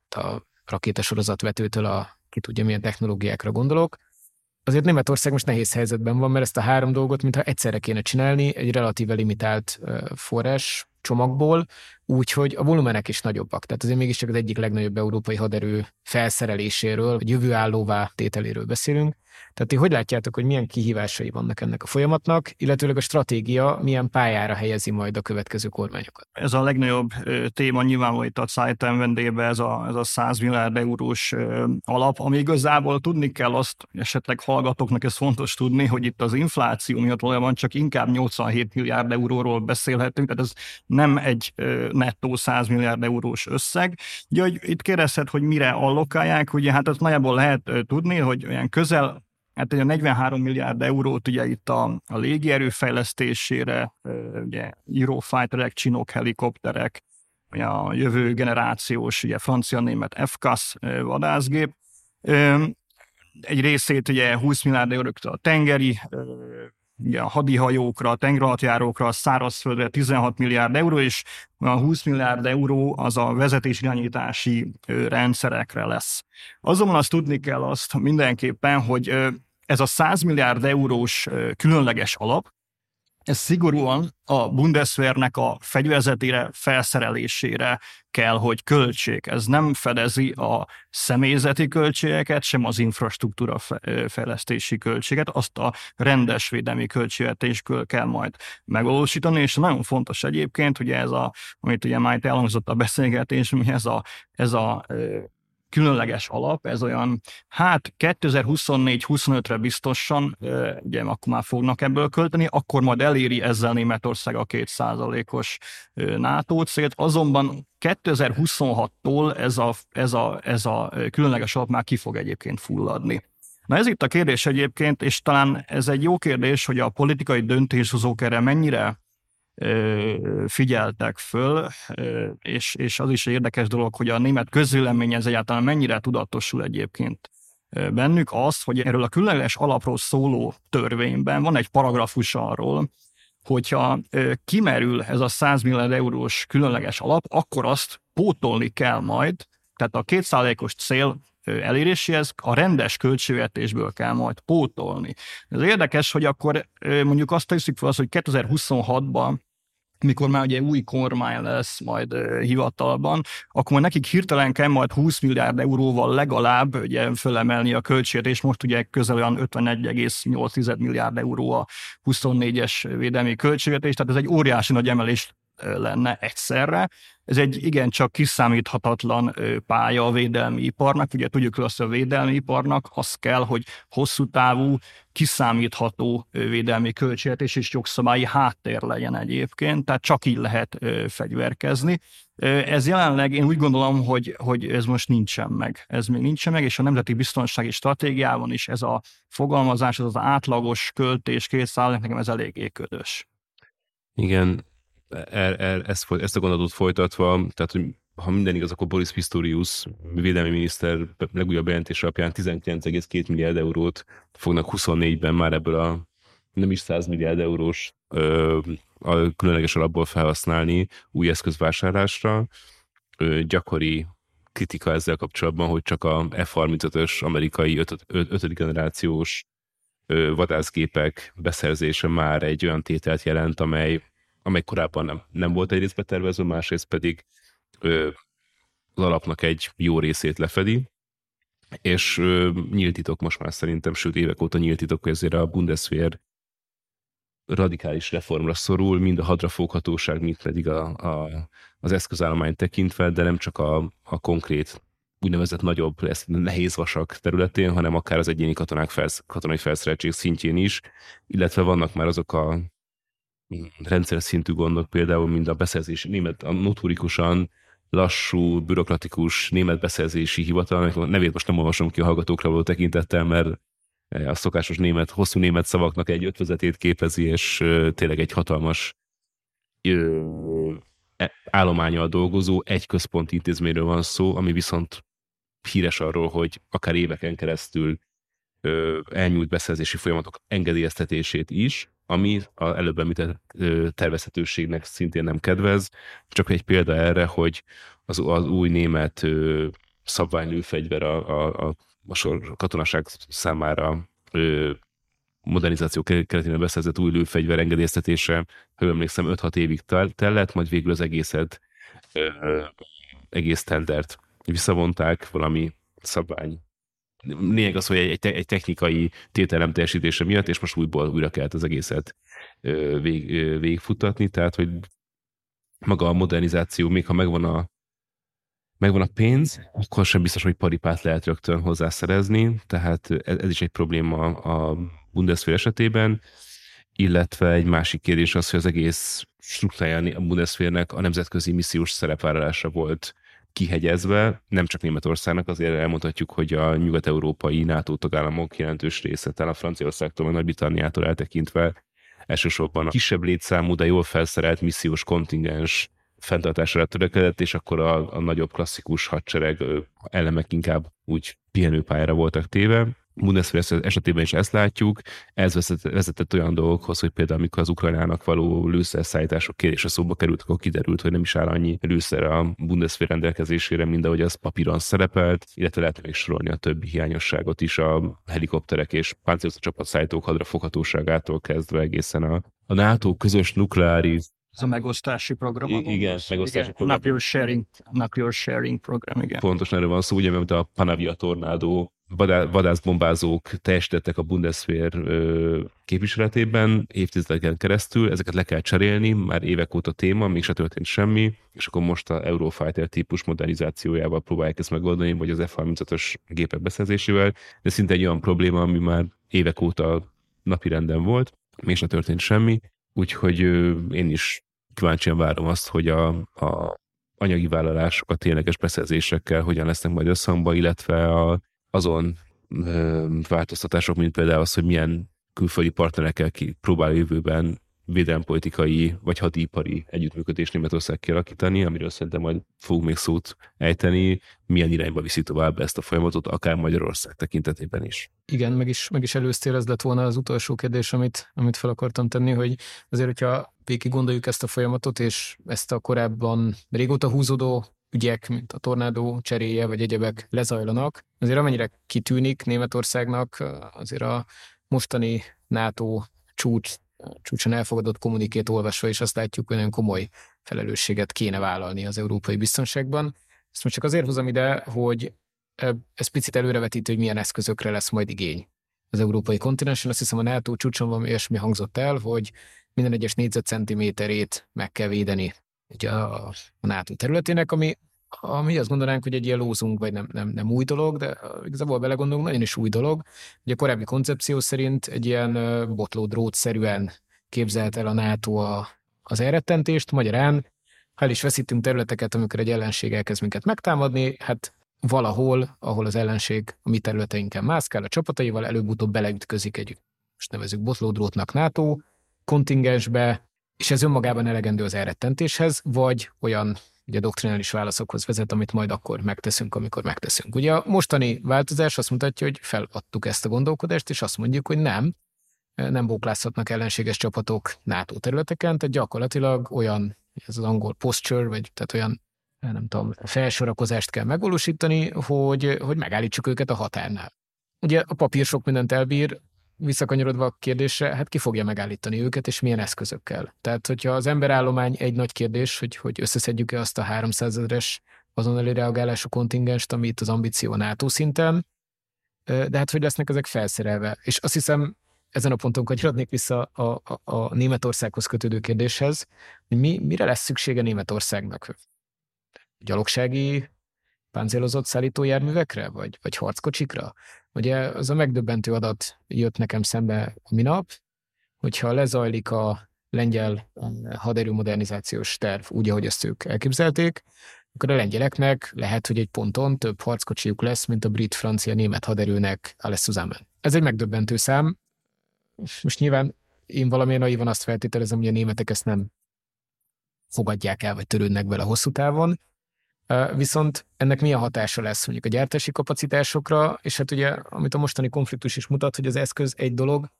a rakétasorozatvetőtől a ki tudja milyen technológiákra gondolok. Azért Németország most nehéz helyzetben van, mert ezt a három dolgot, mintha egyszerre kéne csinálni, egy relatíve limitált forrás csomagból, úgyhogy a volumenek is nagyobbak. Tehát azért mégiscsak az egyik legnagyobb európai haderő felszereléséről, vagy jövőállóvá tételéről beszélünk. Tehát ti hogy látjátok, hogy milyen kihívásai vannak ennek a folyamatnak, illetőleg a stratégia milyen pályára helyezi majd a következő kormányokat? Ez a legnagyobb téma nyilvánvaló itt a Zeitem vendébe, ez a, ez a 100 milliárd eurós alap, ami igazából tudni kell azt, esetleg hallgatóknak ez fontos tudni, hogy itt az infláció miatt valójában csak inkább 87 milliárd euróról beszélhetünk, tehát ez nem egy nettó 100 milliárd eurós összeg. Ugye, hogy itt kérdezhet, hogy mire allokálják, ugye hát azt nagyjából lehet tudni, hogy olyan közel Hát ugye a 43 milliárd eurót ugye itt a, a légierő fejlesztésére, ugye Eurofighterek, csinok, helikopterek, a jövő generációs ugye francia-német FCAS vadászgép. Egy részét ugye 20 milliárd eurót a tengeri ugye a hadihajókra, a tengeralattjárókra, a szárazföldre 16 milliárd euró, és a 20 milliárd euró az a vezetésirányítási rendszerekre lesz. Azonban azt tudni kell azt mindenképpen, hogy ez a 100 milliárd eurós különleges alap, ez szigorúan a Bundeswehrnek a fegyverzetére, felszerelésére kell, hogy költség. Ez nem fedezi a személyzeti költségeket, sem az infrastruktúra fejlesztési költséget, azt a rendes védelmi költségvetésből kell majd megvalósítani, és nagyon fontos egyébként, hogy ez a, amit ugye már elhangzott a beszélgetés, ez a, ez a különleges alap, ez olyan, hát 2024-25-re biztosan, ugye akkor már fognak ebből költeni, akkor majd eléri ezzel Németország a 2%-os NATO célt, azonban 2026-tól ez a, ez, a, ez a különleges alap már ki fog egyébként fulladni. Na ez itt a kérdés egyébként, és talán ez egy jó kérdés, hogy a politikai döntéshozók erre mennyire figyeltek föl, és, és az is érdekes dolog, hogy a német közvélemény ez egyáltalán mennyire tudatosul egyébként bennük az, hogy erről a különleges alapról szóló törvényben van egy paragrafus arról, hogyha kimerül ez a 100 milliárd eurós különleges alap, akkor azt pótolni kell majd, tehát a kétszázalékos cél eléréséhez a rendes költségvetésből kell majd pótolni. Ez érdekes, hogy akkor mondjuk azt tesszük fel, az, hogy 2026-ban mikor már ugye új kormány lesz majd hivatalban, akkor majd nekik hirtelen kell majd 20 milliárd euróval legalább ugye fölemelni a és most ugye közel olyan 51,8 milliárd euró a 24-es védelmi költségvetés, tehát ez egy óriási nagy emelés lenne egyszerre. Ez egy igencsak kiszámíthatatlan pálya a védelmi iparnak. Ugye tudjuk azt, a védelmi iparnak az kell, hogy hosszú távú, kiszámítható védelmi költségvetés és jogszabályi háttér legyen egyébként, tehát csak így lehet fegyverkezni. Ez jelenleg én úgy gondolom, hogy, hogy ez most nincsen meg. Ez még nincsen meg, és a Nemzeti Biztonsági Stratégiában is ez a fogalmazás, ez az átlagos költés két nekem ez eléggé ködös. Igen, er, er, ezt, ezt a gondolatot folytatva, tehát hogy ha minden igaz, akkor Boris Pistorius, védelmi miniszter legújabb bejelentés alapján 19,2 milliárd eurót fognak 24-ben már ebből a nem is 100 milliárd eurós ö, a különleges alapból felhasználni új eszközvásárlásra. Ö, gyakori kritika ezzel kapcsolatban, hogy csak a F-35-ös amerikai 5. generációs ö, vadászgépek beszerzése már egy olyan tételt jelent, amely amely korábban nem, nem volt egyrészt betervezve, másrészt pedig ö, az alapnak egy jó részét lefedi, és ö, nyílt titok most már szerintem, sőt évek óta nyílt titok, hogy ezért a Bundeswehr radikális reformra szorul, mind a hadrafoghatóság, mind pedig a, a, az eszközállomány tekintve, de nem csak a, a konkrét úgynevezett nagyobb, lesz nehéz vasak területén, hanem akár az egyéni katonák felsz, katonai felszereltség szintjén is, illetve vannak már azok a rendszer szintű gondok, például mind a beszerzési német, a notorikusan lassú, bürokratikus német beszerzési hivatal, a nevét most nem olvasom ki a hallgatókra való tekintettel, mert a szokásos német, hosszú német szavaknak egy ötvezetét képezi, és tényleg egy hatalmas e, állományal dolgozó egy központi intézményről van szó, ami viszont híres arról, hogy akár éveken keresztül elnyújt beszerzési folyamatok engedélyeztetését is, ami az előbb említett tervezhetőségnek szintén nem kedvez. Csak egy példa erre, hogy az, az új német szabványlőfegyver a, a, a, a sor katonaság számára ö, modernizáció keretében beszerzett új lőfegyver engedélyeztetése, ha emlékszem, 5-6 évig tellett, majd végül az egészet, ö, egész tendert visszavonták valami szabvány lényeg az, hogy egy, egy technikai tételem teljesítése miatt, és most újból újra kellett az egészet vég, végigfutatni, tehát hogy maga a modernizáció, még ha megvan a, megvan a pénz, akkor sem biztos, hogy paripát lehet rögtön hozzászerezni, tehát ez, ez is egy probléma a Bundeswehr esetében, illetve egy másik kérdés az, hogy az egész struktúráján a Bundeswehrnek a nemzetközi missziós szerepvállalása volt kihegyezve, nem csak Németországnak, azért elmondhatjuk, hogy a nyugat-európai NATO tagállamok jelentős része, talán a Franciaországtól, vagy Nagy-Britanniától eltekintve elsősorban a kisebb létszámú, de jól felszerelt missziós kontingens fenntartására törekedett, és akkor a, a nagyobb klasszikus hadsereg elemek inkább úgy pihenőpályára voltak téve. Bundeswehr esetében is ezt látjuk, ez vezetett, vezetett olyan dolgokhoz, hogy például amikor az Ukrajnának való lőszerszállítások kérése szóba került, akkor kiderült, hogy nem is áll annyi lőszer a Bundeswehr rendelkezésére, mint ahogy az papíron szerepelt, illetve lehet még sorolni a többi hiányosságot is a helikopterek és páncélozó csapatszállítók hadra foghatóságától kezdve egészen a, a NATO közös nukleáris ez a megosztási program. I- igen, megosztási igen. program. Nuclear sharing, nuclear sharing program, igen. Pontosan erről van szó, ugye, mert a Panavia tornádó vadászbombázók teljesítettek a Bundeswehr képviseletében évtizedeken keresztül, ezeket le kell cserélni, már évek óta téma, még se történt semmi, és akkor most a Eurofighter típus modernizációjával próbálják ezt megoldani, vagy az F-35-ös gépek beszerzésével, de szinte egy olyan probléma, ami már évek óta napirenden volt, még se történt semmi, úgyhogy én is kíváncsian várom azt, hogy a, a anyagi vállalások a tényleges beszerzésekkel hogyan lesznek majd összhangba, illetve a, azon változtatások, mint például az, hogy milyen külföldi partnerekkel ki próbál jövőben védelempolitikai vagy hadipari együttműködést Németország kialakítani, amiről szerintem majd fogunk még szót ejteni, milyen irányba viszi tovább ezt a folyamatot, akár Magyarország tekintetében is. Igen, meg is, meg is előztél, ez lett volna az utolsó kérdés, amit, amit fel akartam tenni, hogy azért, hogyha végig gondoljuk ezt a folyamatot, és ezt a korábban régóta húzódó ügyek, mint a tornádó cseréje, vagy egyebek lezajlanak, azért amennyire kitűnik Németországnak, azért a mostani NATO csúcs csúcson elfogadott kommunikét olvasva, és azt látjuk, hogy nagyon komoly felelősséget kéne vállalni az európai biztonságban. Ezt most csak azért hozom ide, hogy ez picit előrevetítő, hogy milyen eszközökre lesz majd igény az európai kontinensen. Azt hiszem a NATO csúcson van olyasmi hangzott el, hogy minden egyes négyzetcentiméterét meg kell védeni ugye a, a NATO területének, ami, ami azt gondolnánk, hogy egy ilyen lózunk, vagy nem, nem, nem új dolog, de igazából belegondolunk, nagyon is új dolog. Ugye a korábbi koncepció szerint egy ilyen botló drótszerűen képzelt el a NATO a, az elrettentést, magyarán, ha el is veszítünk területeket, amikor egy ellenség elkezd minket megtámadni, hát valahol, ahol az ellenség a mi területeinken mászkál a csapataival, előbb-utóbb beleütközik egy, most nevezük botlódrótnak NATO kontingensbe, és ez önmagában elegendő az elrettentéshez, vagy olyan ugye doktrinális válaszokhoz vezet, amit majd akkor megteszünk, amikor megteszünk. Ugye a mostani változás azt mutatja, hogy feladtuk ezt a gondolkodást, és azt mondjuk, hogy nem, nem bóklázhatnak ellenséges csapatok NATO területeken, tehát gyakorlatilag olyan, ez az angol posture, vagy tehát olyan nem tudom, felsorakozást kell megvalósítani, hogy, hogy megállítsuk őket a határnál. Ugye a papír sok mindent elbír, visszakanyarodva a kérdésre, hát ki fogja megállítani őket, és milyen eszközökkel. Tehát, hogyha az emberállomány egy nagy kérdés, hogy, hogy összeszedjük-e azt a 300 ezeres azonnali reagálású kontingenst, amit az ambíció NATO szinten, de hát hogy lesznek ezek felszerelve. És azt hiszem, ezen a ponton kanyarodnék vissza a, a, a Németországhoz kötődő kérdéshez, hogy mi, mire lesz szüksége Németországnak? Gyalogsági páncélozott szállítójárművekre, vagy, vagy harckocsikra? Ugye az a megdöbbentő adat jött nekem szembe a minap, hogyha lezajlik a lengyel haderő modernizációs terv úgy, ahogy ezt ők elképzelték, akkor a lengyeleknek lehet, hogy egy ponton több harckocsijuk lesz, mint a brit, francia, német haderőnek zusammen. Ez egy megdöbbentő szám. Most nyilván én valamilyen naivan azt feltételezem, hogy a németek ezt nem fogadják el, vagy törődnek vele hosszú távon, Viszont ennek milyen hatása lesz mondjuk a gyártási kapacitásokra, és hát ugye, amit a mostani konfliktus is mutat, hogy az eszköz egy dolog,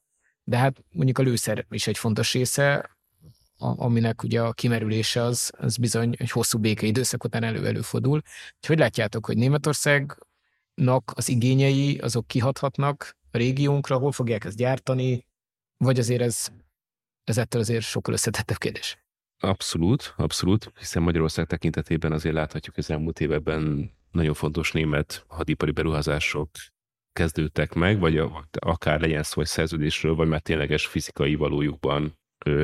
de hát mondjuk a lőszer is egy fontos része, aminek ugye a kimerülése az, az bizony egy hosszú békeidőszak után elő-előfordul. Hogy látjátok, hogy Németországnak az igényei azok kihathatnak a régiónkra, hol fogják ezt gyártani, vagy azért ez, ez ettől azért sokkal összetettebb kérdés? Abszolút, abszolút, hiszen Magyarország tekintetében azért láthatjuk, hogy az elmúlt években nagyon fontos német hadipari beruházások kezdődtek meg, vagy akár legyen szó egy szerződésről, vagy már tényleges fizikai valójukban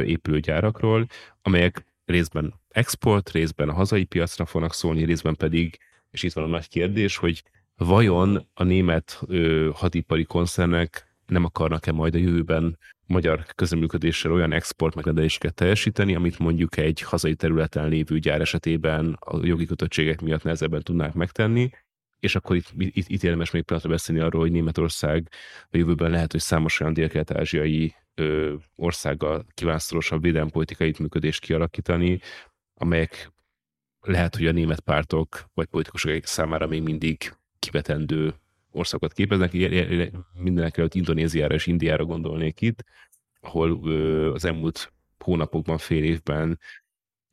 épülő gyárakról, amelyek részben export, részben a hazai piacra fognak szólni, részben pedig, és itt van a nagy kérdés, hogy vajon a német hadipari koncernek nem akarnak-e majd a jövőben magyar közeműködéssel olyan export megrendeléseket teljesíteni, amit mondjuk egy hazai területen lévő gyár esetében a jogi kötöttségek miatt nehezebben tudnák megtenni, és akkor itt, itt, itt érdemes még pillanatra beszélni arról, hogy Németország a jövőben lehet, hogy számos olyan dél-kelet-ázsiai országgal kíván szorosabb védelempolitikai működést kialakítani, amelyek lehet, hogy a német pártok vagy politikusok számára még mindig kivetendő országokat képeznek, mindenek előtt Indonéziára és Indiára gondolnék itt, ahol az elmúlt hónapokban, fél évben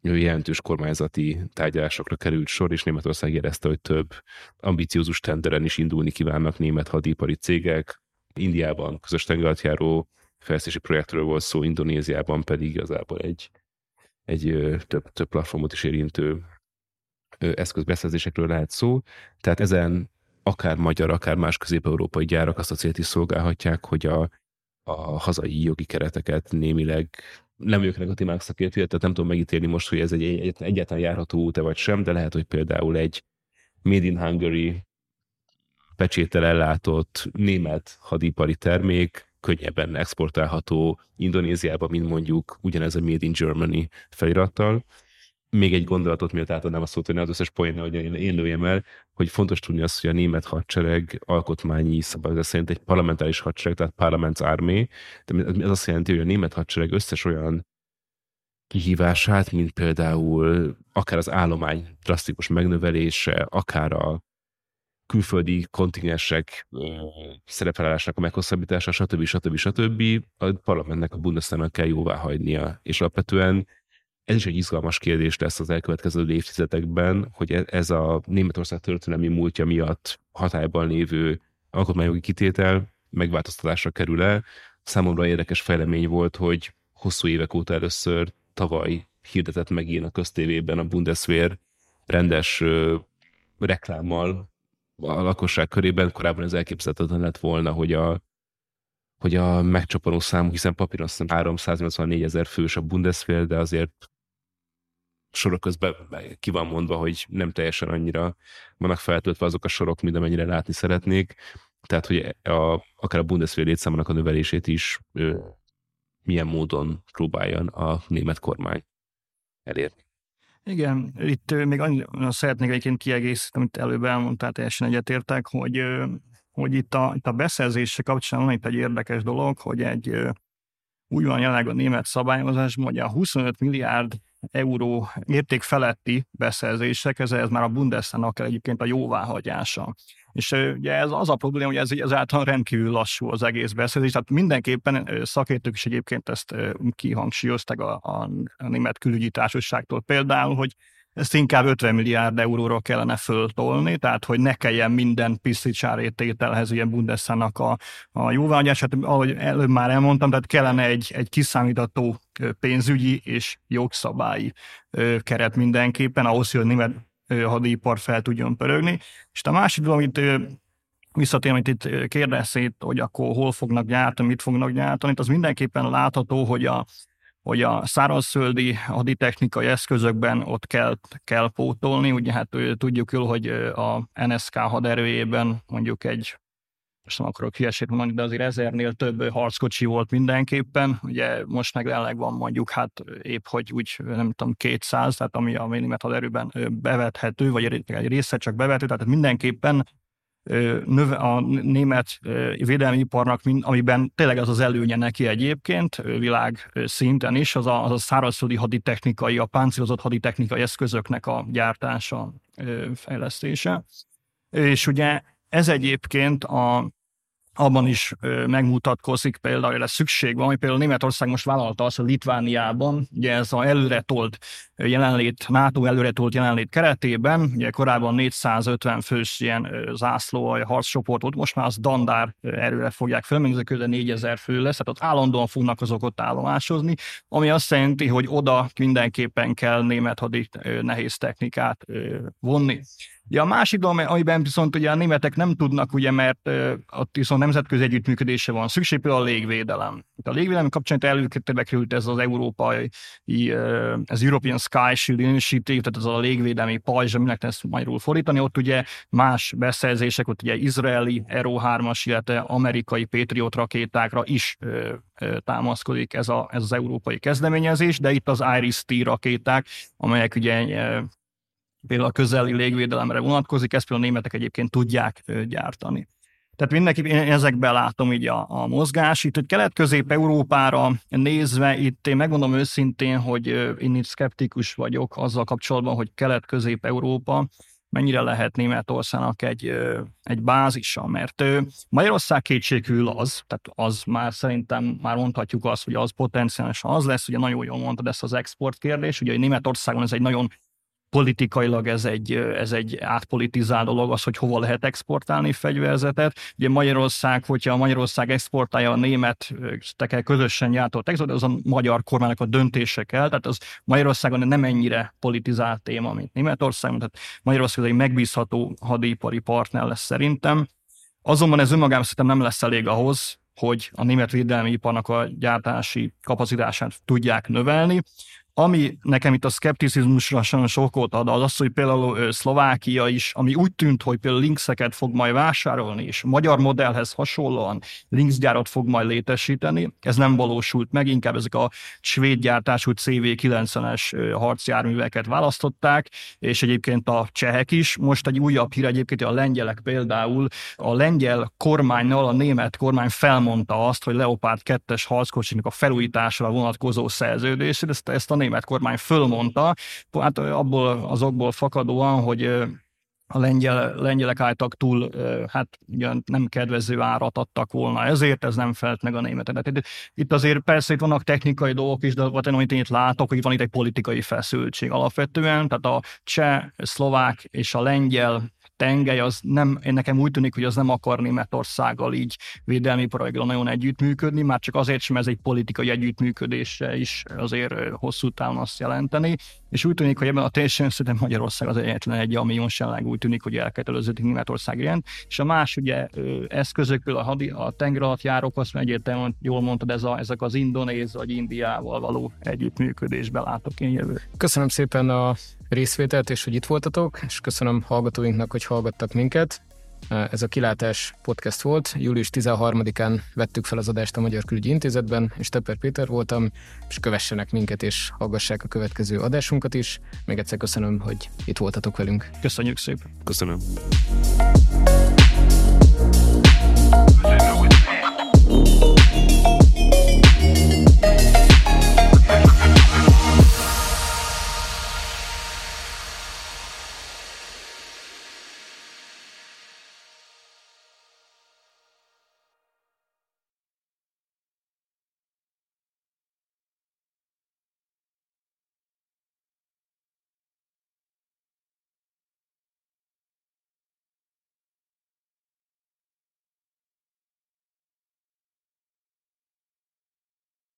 jelentős kormányzati tárgyalásokra került sor, és Németország jelezte, hogy több ambiciózus tenderen is indulni kívánnak német hadipari cégek. Indiában közös tengeralattjáró fejlesztési projektről volt szó, Indonéziában pedig igazából egy, egy több, több platformot is érintő eszközbeszerzésekről lehet szó. Tehát ezen akár magyar, akár más közép-európai gyárak azt a célt is szolgálhatják, hogy a, a hazai jogi kereteket némileg nem ők negatív szakértője, tehát nem tudom megítélni most, hogy ez egy, egy egyáltalán járható út-e vagy sem, de lehet, hogy például egy Made in Hungary pecsétel ellátott német hadipari termék könnyebben exportálható Indonéziába, mint mondjuk ugyanez a Made in Germany felirattal. Még egy gondolatot, miatt átadnám a szót, hogy ne az összes poénna, hogy én, én lőjem el, hogy fontos tudni azt, hogy a német hadsereg alkotmányi szabályozás szerint egy parlamentáris hadsereg, tehát Parliaments Army, de ez azt jelenti, hogy a német hadsereg összes olyan kihívását, mint például akár az állomány drasztikus megnövelése, akár a külföldi kontingensek szerepelásnak a meghosszabbítása, stb. stb. stb. a parlamentnek, a Bundestagnak kell jóvá hagynia. És alapvetően ez is egy izgalmas kérdés lesz az elkövetkező évtizedekben, hogy e- ez a Németország történelmi múltja miatt hatályban lévő alkotmányjogi kitétel megváltoztatásra kerül el. Számomra érdekes fejlemény volt, hogy hosszú évek óta először tavaly hirdetett meg ilyen a köztévében a Bundeswehr rendes ö, reklámmal a lakosság körében. Korábban ez elképzelhetetlen lett volna, hogy a, hogy a megcsapanó számú, hiszen papíron azt hiszem 384 ezer fős a Bundeswehr, de azért sorok közben ki van mondva, hogy nem teljesen annyira vannak feltöltve azok a sorok, mint amennyire látni szeretnék. Tehát, hogy a, akár a Bundeswehr létszámának a növelését is ő, milyen módon próbáljon a német kormány elérni. Igen, itt még annyira szeretnék egyébként kiegészíteni, amit előbb elmondtál, teljesen egyetértek, hogy, hogy itt a, itt a beszerzése kapcsán van itt egy érdekes dolog, hogy egy úgy van jelenleg a német szabályozás, hogy a 25 milliárd euró érték feletti beszerzések, ez, ez már a Bundestagnak kell egyébként a jóváhagyása. És ugye ez az a probléma, hogy ez ezáltal rendkívül lassú az egész beszélés, tehát mindenképpen szakértők is egyébként ezt kihangsúlyozták a, a, a német külügyi társaságtól például, hogy ezt inkább 50 milliárd euróra kellene föltolni, tehát hogy ne kelljen minden piszticsárétételhez ilyen Bundestagnak a, a jóváhagyását, ahogy előbb már elmondtam, tehát kellene egy, egy kiszámítható pénzügyi és jogszabályi keret mindenképpen, ahhoz, hogy a német hadipar fel tudjon pörögni. És a másik dolog, amit visszatérve, amit itt kérdezszét, hogy akkor hol fognak gyártani, mit fognak gyártani, az mindenképpen látható, hogy a, hogy a szárazföldi haditechnikai eszközökben ott kell, kell pótolni. Ugye hát tudjuk jól, hogy a NSK haderőjében mondjuk egy most nem akarok hülyeséget mondani, de azért ezernél több harckocsi volt mindenképpen. Ugye most meg jelenleg van mondjuk hát épp, hogy úgy nem tudom, 200, tehát ami a német haderőben bevethető, vagy egy része csak bevethető, tehát mindenképpen a német védelmi iparnak, amiben tényleg az az előnye neki egyébként, világ szinten is, az a, az a szárazföldi haditechnikai, a páncélozott haditechnikai eszközöknek a gyártása, fejlesztése. És ugye ez egyébként a, abban is megmutatkozik például, hogy szükség van, hogy például Németország most vállalta azt, hogy Litvániában, ugye ez a előre tolt jelenlét, NATO előre tolt jelenlét keretében, ugye korábban 450 fős ilyen zászló, harccsoport volt, most már az dandár erőre fogják fel, még ezek 4000 fő lesz, tehát ott állandóan fognak azok ott állomásozni, ami azt jelenti, hogy oda mindenképpen kell német hadi nehéz technikát vonni. Ja, a másik dolog, amiben viszont ugye a németek nem tudnak, ugye, mert uh, ott viszont nemzetközi együttműködése van szükség, például a légvédelem. A légvédelem kapcsán előkérdebe került ez az európai, uh, ez European Sky Shield Initiative, tehát ez a légvédelmi pajzs, aminek ezt magyarul fordítani, ott ugye más beszerzések, ott ugye izraeli Aero 3-as, illetve amerikai Patriot rakétákra is támaszkodik ez, a, ez az európai kezdeményezés, de itt az Iris-T rakéták, amelyek ugye például a közeli légvédelemre vonatkozik, ezt például a németek egyébként tudják gyártani. Tehát mindenki én ezekben látom így a, a mozgás. Itt, hogy Kelet-Közép-Európára nézve, itt én megmondom őszintén, hogy én itt szkeptikus vagyok azzal kapcsolatban, hogy Kelet-Közép-Európa mennyire lehet Németországnak egy, egy bázisa, mert Magyarország kétségül az, tehát az már szerintem már mondhatjuk azt, hogy az potenciálisan az lesz, ugye nagyon jól mondtad ezt az export kérdés, ugye Németországon ez egy nagyon politikailag ez egy, ez egy átpolitizált dolog, az, hogy hova lehet exportálni fegyverzetet. Ugye Magyarország, hogyha Magyarország exportálja a német tekel közösen gyártott exportot, az a magyar kormánynak a döntése kell, tehát az Magyarországon nem ennyire politizált téma, mint Németország, tehát Magyarország egy megbízható hadipari partner lesz szerintem. Azonban ez önmagában szerintem nem lesz elég ahhoz, hogy a német védelmi iparnak a gyártási kapacitását tudják növelni. Ami nekem itt a szkepticizmusra sajnos okot ad, az az, hogy például Szlovákia is, ami úgy tűnt, hogy például Linkseket fog majd vásárolni, és magyar modellhez hasonlóan Linksgyárat fog majd létesíteni, ez nem valósult meg, inkább ezek a svéd gyártású CV90-es harcjárműveket választották, és egyébként a csehek is. Most egy újabb hír egyébként, a lengyelek például, a lengyel kormánynal a német kormány felmondta azt, hogy Leopard 2-es harckocsinak a felújításra vonatkozó szerződés, ezt, ezt a német kormány fölmondta, hát abból azokból fakadóan, hogy a lengyel, lengyelek álltak túl, hát ugyan nem kedvező árat adtak volna, ezért ez nem felt meg a németet. Itt azért persze itt vannak technikai dolgok is, de amit én itt látok, hogy van itt egy politikai feszültség alapvetően, tehát a cseh, szlovák és a lengyel tengely, az nem, én nekem úgy tűnik, hogy az nem akar Németországgal így védelmi projektben nagyon együttműködni, már csak azért sem ez egy politikai együttműködésre is azért hosszú távon azt jelenteni. És úgy tűnik, hogy ebben a térségben szerintem Magyarország az egyetlen egy, ami most úgy tűnik, hogy elköteleződik Németország ilyen. És a más ugye eszközökből a, hadi, a tenger alatt járók, azt egyértelműen jól mondtad, ez a, ezek az indonéz vagy Indiával való együttműködésbe látok én jövő. Köszönöm szépen a részvételt, és hogy itt voltatok, és köszönöm hallgatóinknak, hogy hallgattak minket. Ez a Kilátás podcast volt. Július 13-án vettük fel az adást a Magyar Külügyi Intézetben, és Tepper Péter voltam, és kövessenek minket, és hallgassák a következő adásunkat is. Még egyszer köszönöm, hogy itt voltatok velünk. Köszönjük szépen. Köszönöm. I know